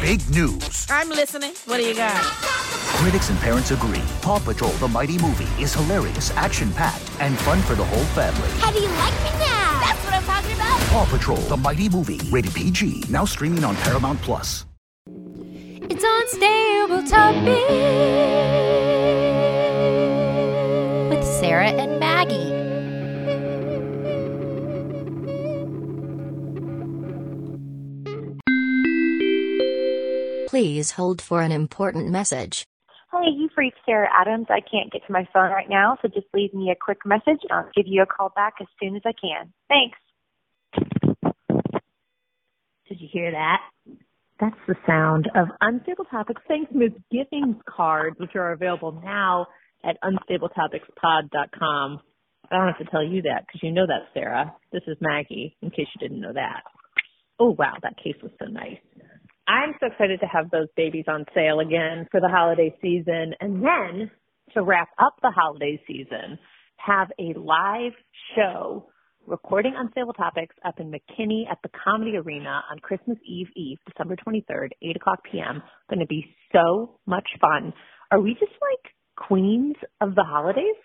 big news. I'm listening. What do you got? Critics and parents agree. Paw Patrol, the mighty movie, is hilarious, action packed, and fun for the whole family. How do you like me now? That's what I'm talking about. Paw Patrol, the mighty movie, rated PG, now streaming on Paramount Plus. It's unstable topic with Sarah and Please hold for an important message. Hi, you've reached Sarah Adams. I can't get to my phone right now, so just leave me a quick message and I'll give you a call back as soon as I can. Thanks. Did you hear that? That's the sound of Unstable Topics Thanksgiving cards, which are available now at unstabletopicsPod.com. I don't have to tell you that because you know that, Sarah. This is Maggie, in case you didn't know that. Oh, wow, that case was so nice. I'm so excited to have those babies on sale again for the holiday season. And then to wrap up the holiday season, have a live show recording Unstable Topics up in McKinney at the Comedy Arena on Christmas Eve Eve, December 23rd, 8 o'clock p.m. Going to be so much fun. Are we just like queens of the holidays?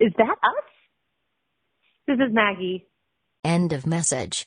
Is that us? This is Maggie. End of message.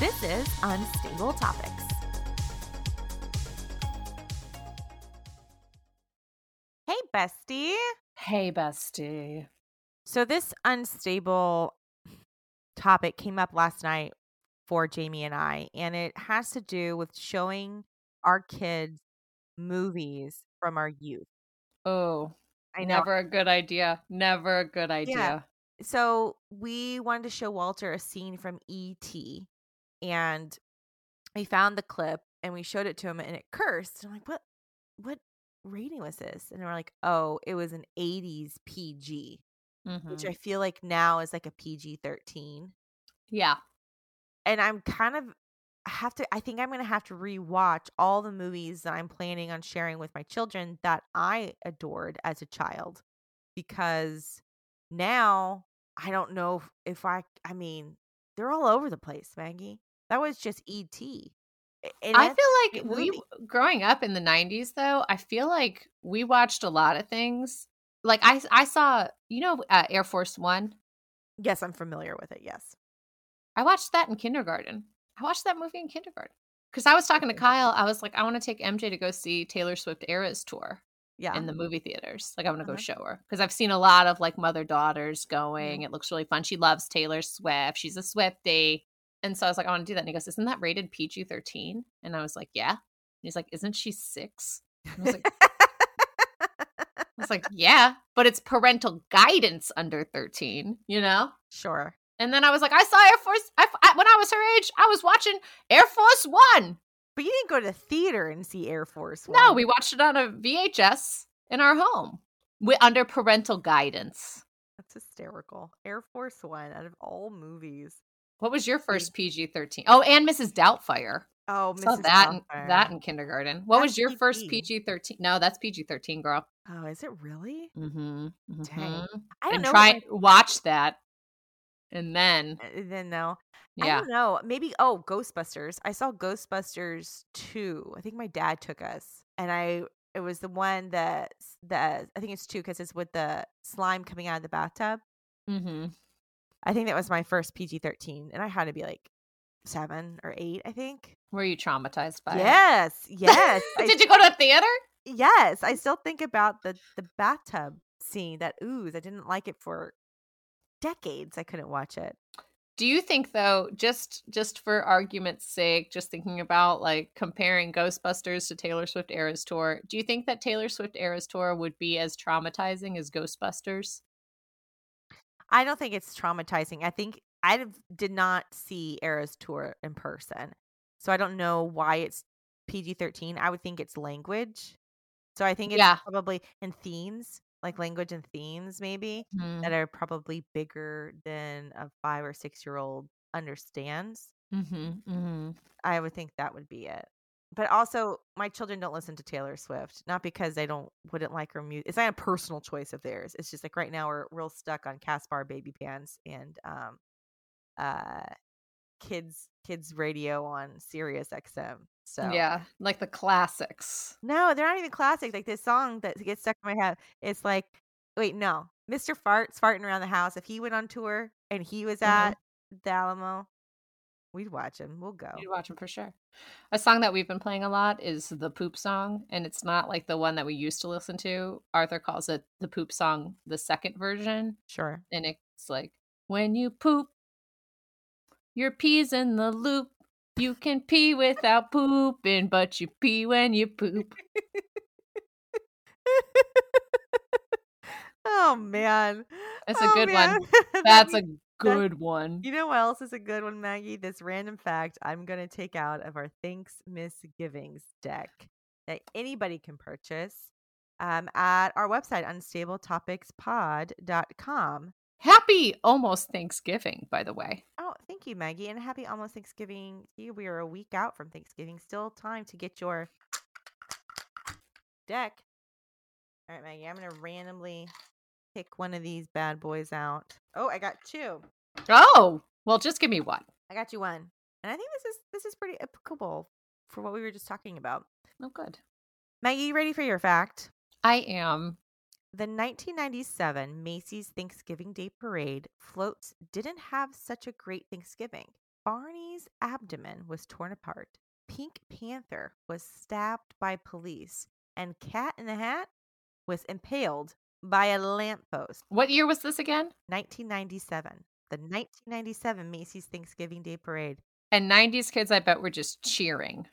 This is Unstable Topics. Hey, bestie. Hey, bestie. So, this unstable topic came up last night for Jamie and I, and it has to do with showing our kids movies from our youth. Oh, I know. never a good idea. Never a good idea. So, we wanted to show Walter a scene from E.T., and we found the clip and we showed it to him, and it cursed. I'm like, what? What rating was this? And we're like, oh, it was an 80s PG, which Mhm. I feel like now is like a PG 13. Yeah. and I'm kind of have to I think I'm going to have to rewatch all the movies that I'm planning on sharing with my children that I adored as a child because now I don't know if, if I I mean they're all over the place, Maggie. That was just ET. And I feel like we, growing up in the 90s, though, I feel like we watched a lot of things. Like, I, I saw, you know, uh, Air Force One. Yes, I'm familiar with it. Yes. I watched that in kindergarten. I watched that movie in kindergarten. Because I was talking to Kyle. I was like, I want to take MJ to go see Taylor Swift Eras Tour Yeah. in the movie theaters. Like, I want to go Uh-huh. show her. Because I've seen a lot of like mother daughters Mm-hmm. going. It looks really fun. She loves Taylor Swift. She's a Swiftie. And so I was like, I want to do that. And he goes, Isn't that rated PG 13? And I was like, Yeah. And he's like, Isn't she six? And I was like, I was like, Yeah, but it's parental guidance under 13, you know? sure. And then I was like, I saw Air Force. I, I- when I was her age, I was watching Air Force One. But you didn't go to the theater and see Air Force One. No, we watched it on a VHS in our home wi- under parental guidance. That's hysterical. Air Force One out of all movies. What was your first PG 13? Oh, and Mrs. Doubtfire. Oh, Saw Mrs. that in, that in kindergarten. What That's was your first PG. PG 13? No, that's PG 13, girl. Oh, is it really? Mm-hmm. Dang. I don't know. and know. try what watch that. And then, my- uh, then no. I yeah. don't know. Maybe oh, Ghostbusters. I saw Ghostbusters 2. I think my dad took us. And I it was the one that that I think it's 2 cuz it's with the slime coming out of the bathtub. Mm-hmm. I think that was my first PG-13 and I had to be like 7 or 8, I think. Were you traumatized by it? Yes. Yes. I Did you go to a theater? Yes, I still think about the the bathtub scene, that ooze. I didn't like it for decades. I couldn't watch it. Do you think though, just just for argument's sake, just thinking about like comparing Ghostbusters to Taylor Swift Eras Tour, do you think that Taylor Swift Eras Tour would be as traumatizing as Ghostbusters? I don't think it's traumatizing. I think I did not see Eras tour in person. So I don't know why it's PG 13. I would think it's language. So I think it's Yeah. probably in themes, like language and themes, maybe, Mhm. that are probably bigger than a five or six year old understands. Mhm. Mhm. I would think that would be it. But also, my children don't listen to Taylor Swift, not because they don't wouldn't like her music. It's not a personal choice of theirs. It's just like right now we're real stuck on Caspar Babypants and um, uh, kids kids radio on Sirius XM. So Yeah, like the classics. no, they're not even classic. Like this song that gets stuck in my head. It's like, wait, no, Mr. Farts farting around the house. If he went on tour and he was Mhm. at the Alamo, we'd watch him. We'll go. We'd watch them for sure. A song that we've been playing a lot is the poop song, and it's not like the one that we used to listen to. Arthur calls it the poop song, the second version, Sure. and it's like when you poop, your pee's in the loop. You can pee without pooping, but you pee when you poop. oh man, It's a Oh, good man. one. That's a Good one. You know what else is a good one, Maggie? This random fact I'm going to take out of our Thanks Misgivings deck that anybody can purchase um, at our website, unstabletopicsPod.com. Happy almost Thanksgiving, by the way. Oh, thank you, Maggie, and happy almost Thanksgiving to you. We are a week out from Thanksgiving. Still time to get your deck. All right, Maggie, I'm going to randomly pick one of these bad boys out. Oh, I got two. Oh, well, just give me one. I got you one. And I think this is this is pretty applicable for what we were just talking about. Oh, good. Maggie, you ready for your fact? I am. The 1997 Macy's Thanksgiving Day Parade floats didn't have such a great Thanksgiving. Barney's abdomen was torn apart. Pink Panther was stabbed by police, and Cat in the Hat was impaled by a lamppost. What year was this again? 1997. The 1997 Macy's Thanksgiving Day Parade. And 90s kids, I bet, were just cheering.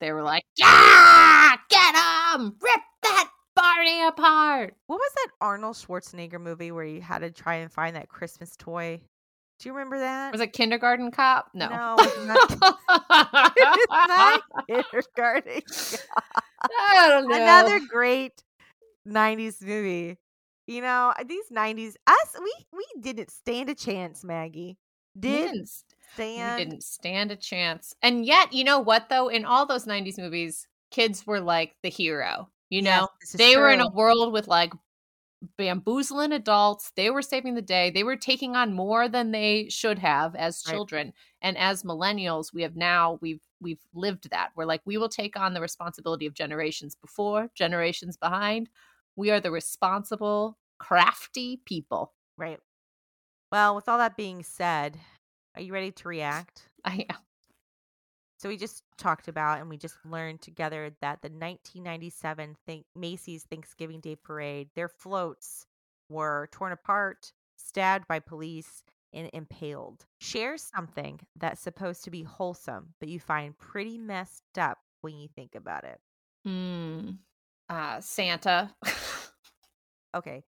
They were like, yeah, get him, rip that Barney apart. What was that Arnold Schwarzenegger movie where you had to try and find that Christmas toy? Do you remember that? Was it Kindergarten Cop? No. No, it's not. it's not kindergarten. I don't know. Another great '90s movie. You know, uh, these '90s, us, we we didn't stand a chance. Maggie did didn't, s- we stand. didn't stand a chance. And yet, you know what, though? In all those 90s movies, kids were like the hero. You know, is they were in a world with like bamboozling adults. They were saving the day. They were taking on more than they should have as Right. children. And as millennials, we have now we've we've lived that. We're like we will take on the responsibility of generations before, generations behind. We are the responsible, crafty people. Right. Well, with all that being said, are you ready to react? I am. So we just talked about and we just learned together that the 1997 Thank- Macy's Thanksgiving Day Parade, their floats were torn apart, stabbed by police, and impaled. Share something that's supposed to be wholesome, but you find pretty messed up when you think about it. Mm. Uh, Santa. Okay,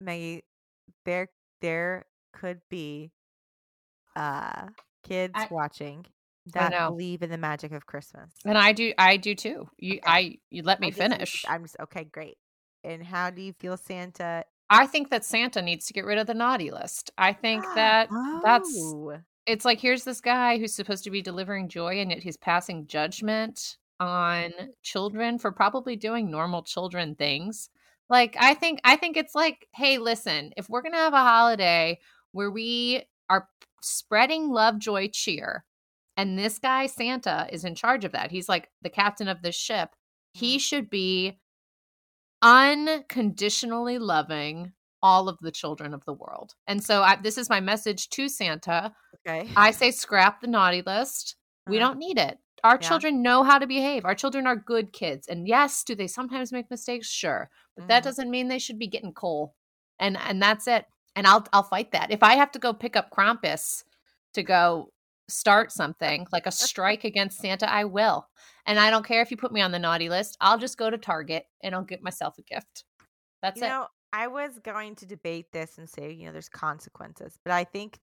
Maggie, there there could be uh kids I- watching that believe in the magic of Christmas. and I do I do too. You Okay. I you let me finish. I'm just okay, great. And how do you feel Santa? I think that Santa needs to get rid of the naughty list. I think that that's Oh, it's like here's this guy who's supposed to be delivering joy and yet he's passing judgment on children for probably doing normal children things. Like I think I think it's like, hey, listen, if we're going to have a holiday where we are spreading love, joy, cheer, and this guy Santa is in charge of that. He's like the captain of the ship. He should be unconditionally loving all of the children of the world. And so I, this is my message to Santa. okay. I say scrap the naughty list. We Uh-huh. don't need it. Our Yeah. children know how to behave. Our children are good kids. And yes, do they sometimes make mistakes? Sure. But that Mhm. doesn't mean they should be getting coal. And and that's it. And I'll I'll fight that. If I have to go pick up Krampus to go start something like a strike against Santa, I will. And I don't care if you put me on the naughty list. I'll just go to Target and I'll get myself a gift. That's you it. know, I was going to debate this and say, you know, there's consequences, but I think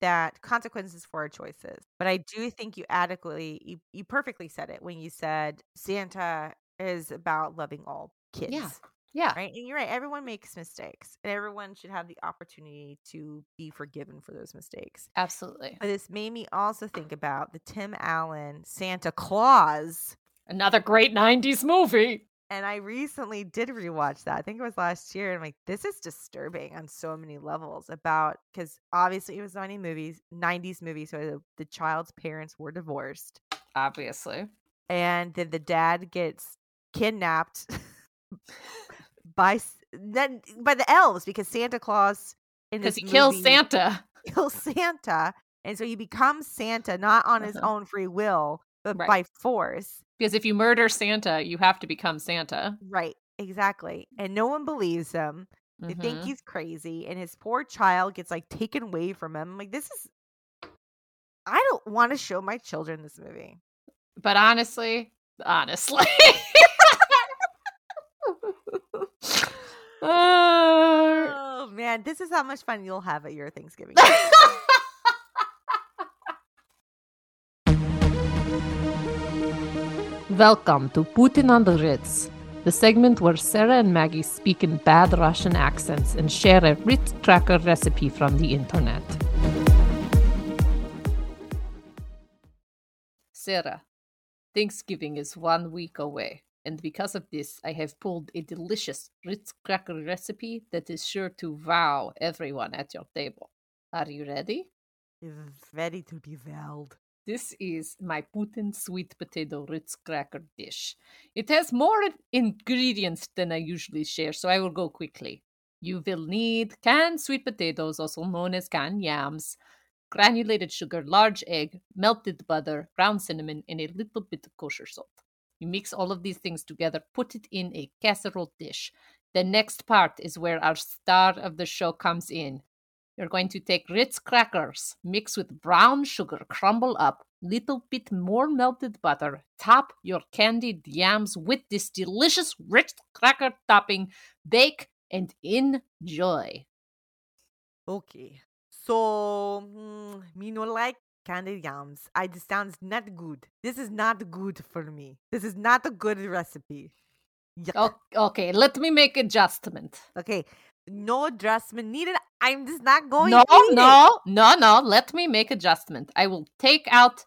that consequences for our choices. But I do think you adequately, you, you perfectly said it when you said Santa is about loving all kids. Yeah. Yeah. Right. And you're right. Everyone makes mistakes, and everyone should have the opportunity to be forgiven for those mistakes. Absolutely. But this made me also think about the Tim Allen Santa Claus. Another great 90s movie. And I recently did rewatch that. I think it was last year. And I'm like, this is disturbing on so many levels about because obviously it was 90 movies, 90s movie. So the, the child's parents were divorced. Obviously. And then the dad gets kidnapped by then by the elves because Santa Claus in Because this he kills Santa. kills Santa. And so he becomes Santa not on his Uh-huh. own free will, but Right. by force. Because if you murder Santa, you have to become Santa. Right. Exactly. And no one believes him. They think Mhm. he's crazy, and his poor child gets like taken away from him. I'm like, this is. I don't want to show my children this movie. But honestly, honestly. Uh, Oh man, this is how much fun you'll have at your Thanksgiving. Welcome to Putin on the Ritz, the segment where Sarah and Maggie speak in bad Russian accents and share a Ritz cracker recipe from the internet. Sarah, Thanksgiving is one week away, and because of this, I have pulled a delicious Ritz cracker recipe that is sure to wow everyone at your table. Are you ready? It's ready to be wowed. This is my Putin sweet potato Ritz cracker dish. It has more ingredients than I usually share, so I will go quickly. You will need canned sweet potatoes, also known as canned yams, granulated sugar, large egg, melted butter, ground cinnamon, and a little bit of kosher salt. You mix all of these things together, put it in a casserole dish. The next part is where our star of the show comes in. You're going to take Ritz crackers, mix with brown sugar, crumble up, little bit more melted butter, top your candied yams with this delicious Ritz cracker topping, bake and enjoy. Okay. So, mm, me no like candied yams. I this sounds not good. This is not good for me. This is not a good recipe. Okay, let me make adjustment. Okay. No adjustment needed. I'm just not going No, to eat it. no, no, no. Let me make adjustment. I will take out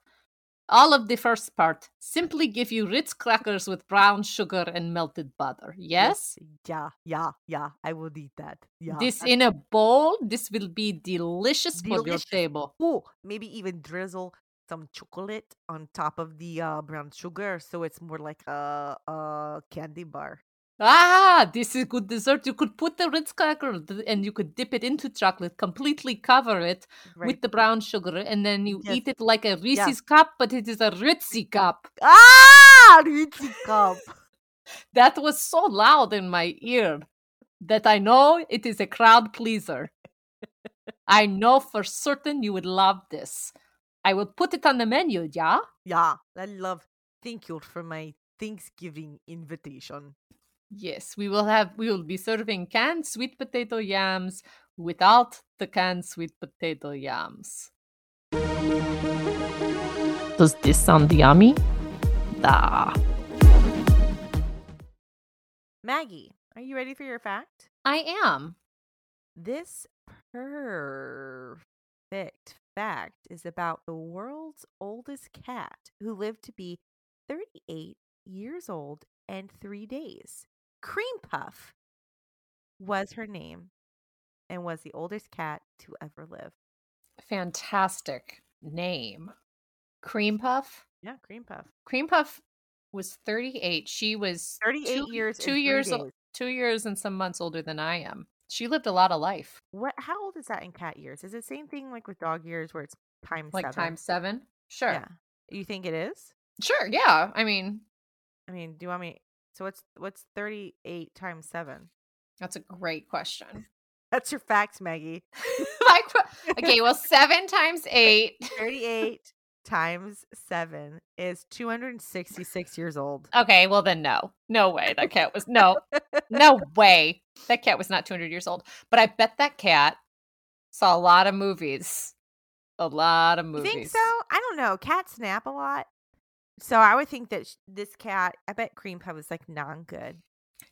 all of the first part. Simply give you Ritz crackers with brown sugar and melted butter. Yes? Yeah, yeah, yeah. I will eat that. Yeah. This in a bowl. This will be delicious, for your table. Oh, maybe even drizzle some chocolate on top of the uh, brown sugar, so it's more like a a candy bar. Ah, this is good dessert. You could put the Ritz cracker and you could dip it into chocolate, completely cover it Right. with the brown sugar, and then you Yes. eat it like a Reese's cup, but it is a Ritzy cup. ah, Ritzy cup. That was so loud in my ear that I know it is a crowd pleaser. I know for certain you would love this. I will put it on the menu, yeah? Yeah, I love. Thank you for my Thanksgiving invitation. Yes, we will have we will be serving canned sweet potato yams without the canned sweet potato yams. Does this sound yummy? Da. Maggie, are you ready for your fact? I am. This perfect fact is about the world's oldest cat who lived to be 38 years old and three days. Cream Puff was her name and was the oldest cat to ever live. Fantastic name. Cream Puff. Yeah, Cream Puff. Cream Puff was 38. She was 38 two, years two years days. two years and some months older than I am. She lived a lot of life. What? How old is that in cat years? Is it the same thing like with dog years where it's times Like seven? times 7. Sure. Yeah. You think it is? Sure, yeah. I mean, I mean, do you want me? So what's what's thirty eight times seven? that's a great question. That's your facts, Maggie. Okay, well, 7 times 8 Thirty eight times seven is two hundred and sixty six years old. Okay, well then no. No way. That cat was no. No way. That cat was not 200 years old. But I bet that cat saw a lot of movies a lot of You movies. think so? I don't know. Cats snap a lot. So I would think that sh- this cat, I bet Cream Puff is like non good.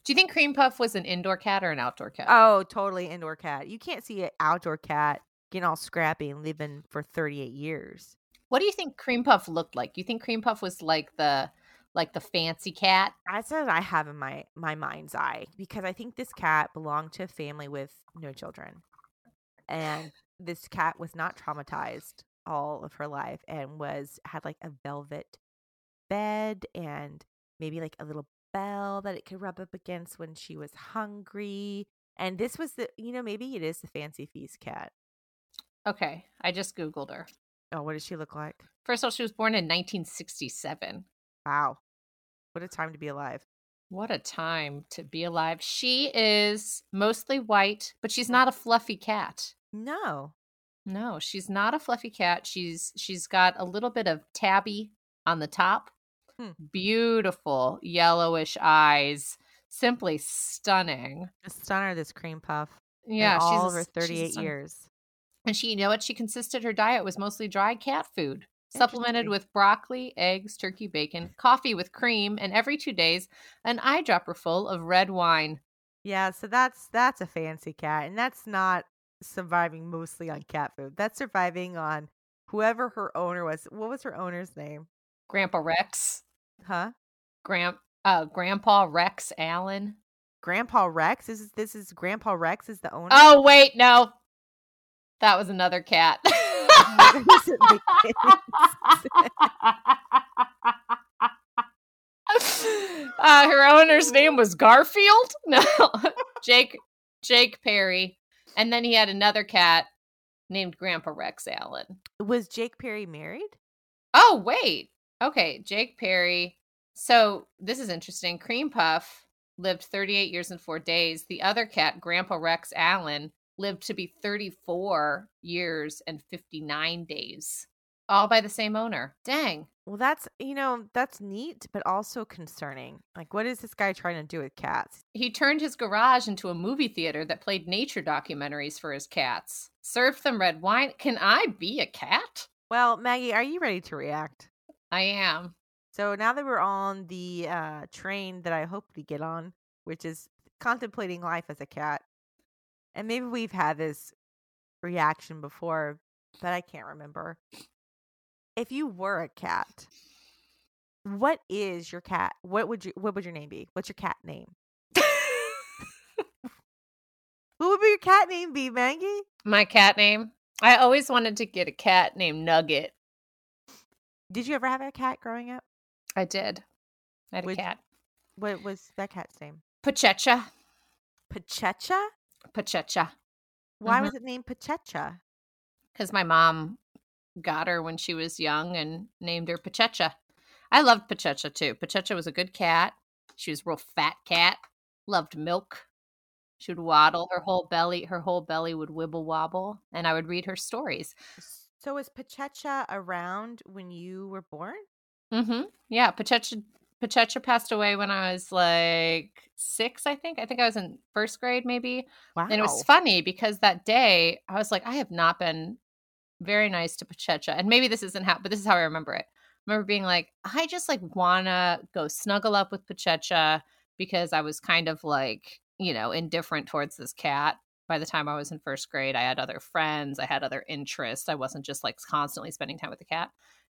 Do you think Cream Puff was an indoor cat or an outdoor cat? Oh, totally indoor cat. You can't see an outdoor cat getting all scrappy and living for 38 years. What do you think Cream Puff looked like? You think Cream Puff was like the like the fancy cat? That's what I have in my my mind's eye because I think this cat belonged to a family with no children, and this cat was not traumatized all of her life and was had like a velvet bed and maybe like a little bell that it could rub up against when she was hungry. And this was the you know maybe it is the fancy feast cat. Okay, I just googled her. Oh, what does she look like? First of all, she was born in 1967. Wow, what a time to be alive. What a time to be alive. She is mostly white, but she's not a fluffy cat. No, No, she's not a fluffy cat. She's she's got a little bit of tabby on the top. Hmm. Beautiful yellowish eyes. Simply stunning. a stunner. This cream puff. Yeah, she's all a over s- she's 38 years. And she, you know what? She consisted her diet was mostly dry cat food, supplemented with broccoli, eggs, turkey bacon, coffee with cream, and every two days, an eyedropper full of red wine. Yeah, so that's that's a fancy cat, and that's not surviving mostly on cat food. That's surviving on whoever her owner was. What was her owner's name? Grandpa Rex, Huh? Grand, uh, Grandpa Rex Allen. Grandpa Rex. This is this is Grandpa Rex is the owner. Oh wait, no, that was another cat. That doesn't make any uh, her owner's name was Garfield. No, Jake Jake Perry, and then he had another cat named Grandpa Rex Allen. Was Jake Perry married? Oh wait, okay, Jake Perry. So this is interesting. Cream Puff lived 38 years and four days. The other cat, Grandpa Rex Allen, lived to be 34 years and 59 days, all by the same owner. Dang. Well, that's you know that's neat, but also concerning. Like, what is this guy trying to do with cats? He turned his garage into a movie theater that played nature documentaries for his cats, served them red wine. Can I be a cat? Well, Maggie, are you ready to react? I am. So now that we're on the uh, train that I hope we get on, which is contemplating life as a cat, and maybe we've had this reaction before, but I can't remember. If you were a cat, what is your cat? What would you? What would your name be? What's your cat name? What would be your cat name be, Maggie? My cat name? I always wanted to get a cat named Nugget. Did you ever have a cat growing up? I did. I had Would- a cat. What was that cat's name? Pachecha. Pachecha? Pachecha. Why Mhm. was it named Pachecha? Because my mom got her when she was young and named her Pachecha. I loved Pachecha too. Pachecha was a good cat. She was a real fat cat. Loved milk. She would waddle her whole belly. Her whole belly would wibble wobble, and I would read her stories. So was Pachecha around when you were born? Mm-hmm. Yeah, Pachecha Pachecha passed away when I was like six, I think. I think I was in first grade, maybe. Wow. And it was funny because that day I was like, I have not been very nice to Pachecha. And maybe this isn't how, but this is how I remember it. I remember being like, I just like wanna go snuggle up with Pachecha because I was kind of like, you know, indifferent towards this cat. By the time I was in first grade, I had other friends, I had other interests. I wasn't just like constantly spending time with the cat.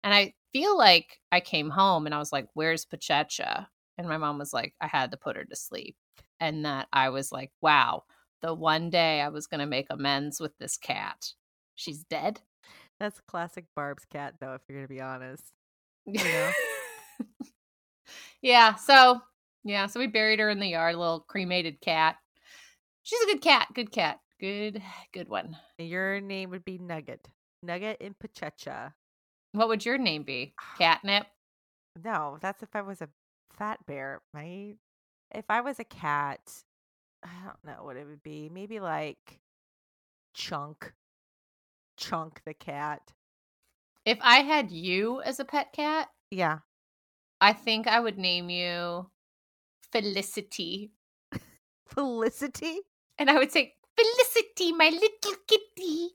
And I feel like I came home and I was like, Where's Pachecha? And my mom was like, I had to put her to sleep. And that I was like, Wow, the one day I was going to make amends with this cat. She's dead. That's classic Barb's cat, though, if you're going to be honest. know? yeah. So, yeah. So we buried her in the yard, a little cremated cat. She's a good cat. Good cat. Good, good one. Your name would be Nugget. Nugget and Pachecha. What would your name be? Ah. Catnip? No, that's if I was a fat bear, right? If I was a cat, I don't know what it would be. Maybe like Chunk. Chunk the cat. If I had you as a pet cat, Yeah. I think I would name you Felicity. Felicity? And I would say, Felicity, my little kitty.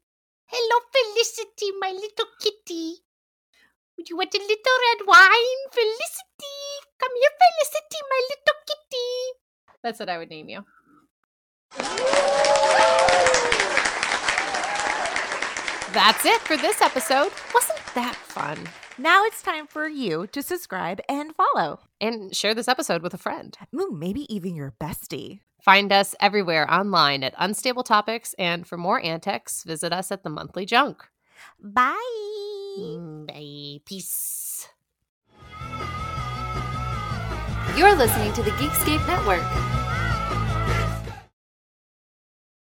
Hello, Felicity, my little kitty. Would you want a little red wine, Felicity? Come here, Felicity, my little kitty. That's what I would name you. That's it for this episode. Wasn't that fun? Now it's time for you to subscribe and follow. And share this episode with a friend. Ooh, maybe even your bestie. Find us everywhere online at Unstable Topics, and for more antics, visit us at the Monthly Junk. Bye. Mm, Bye. Peace. You're listening to the Geekscape Network.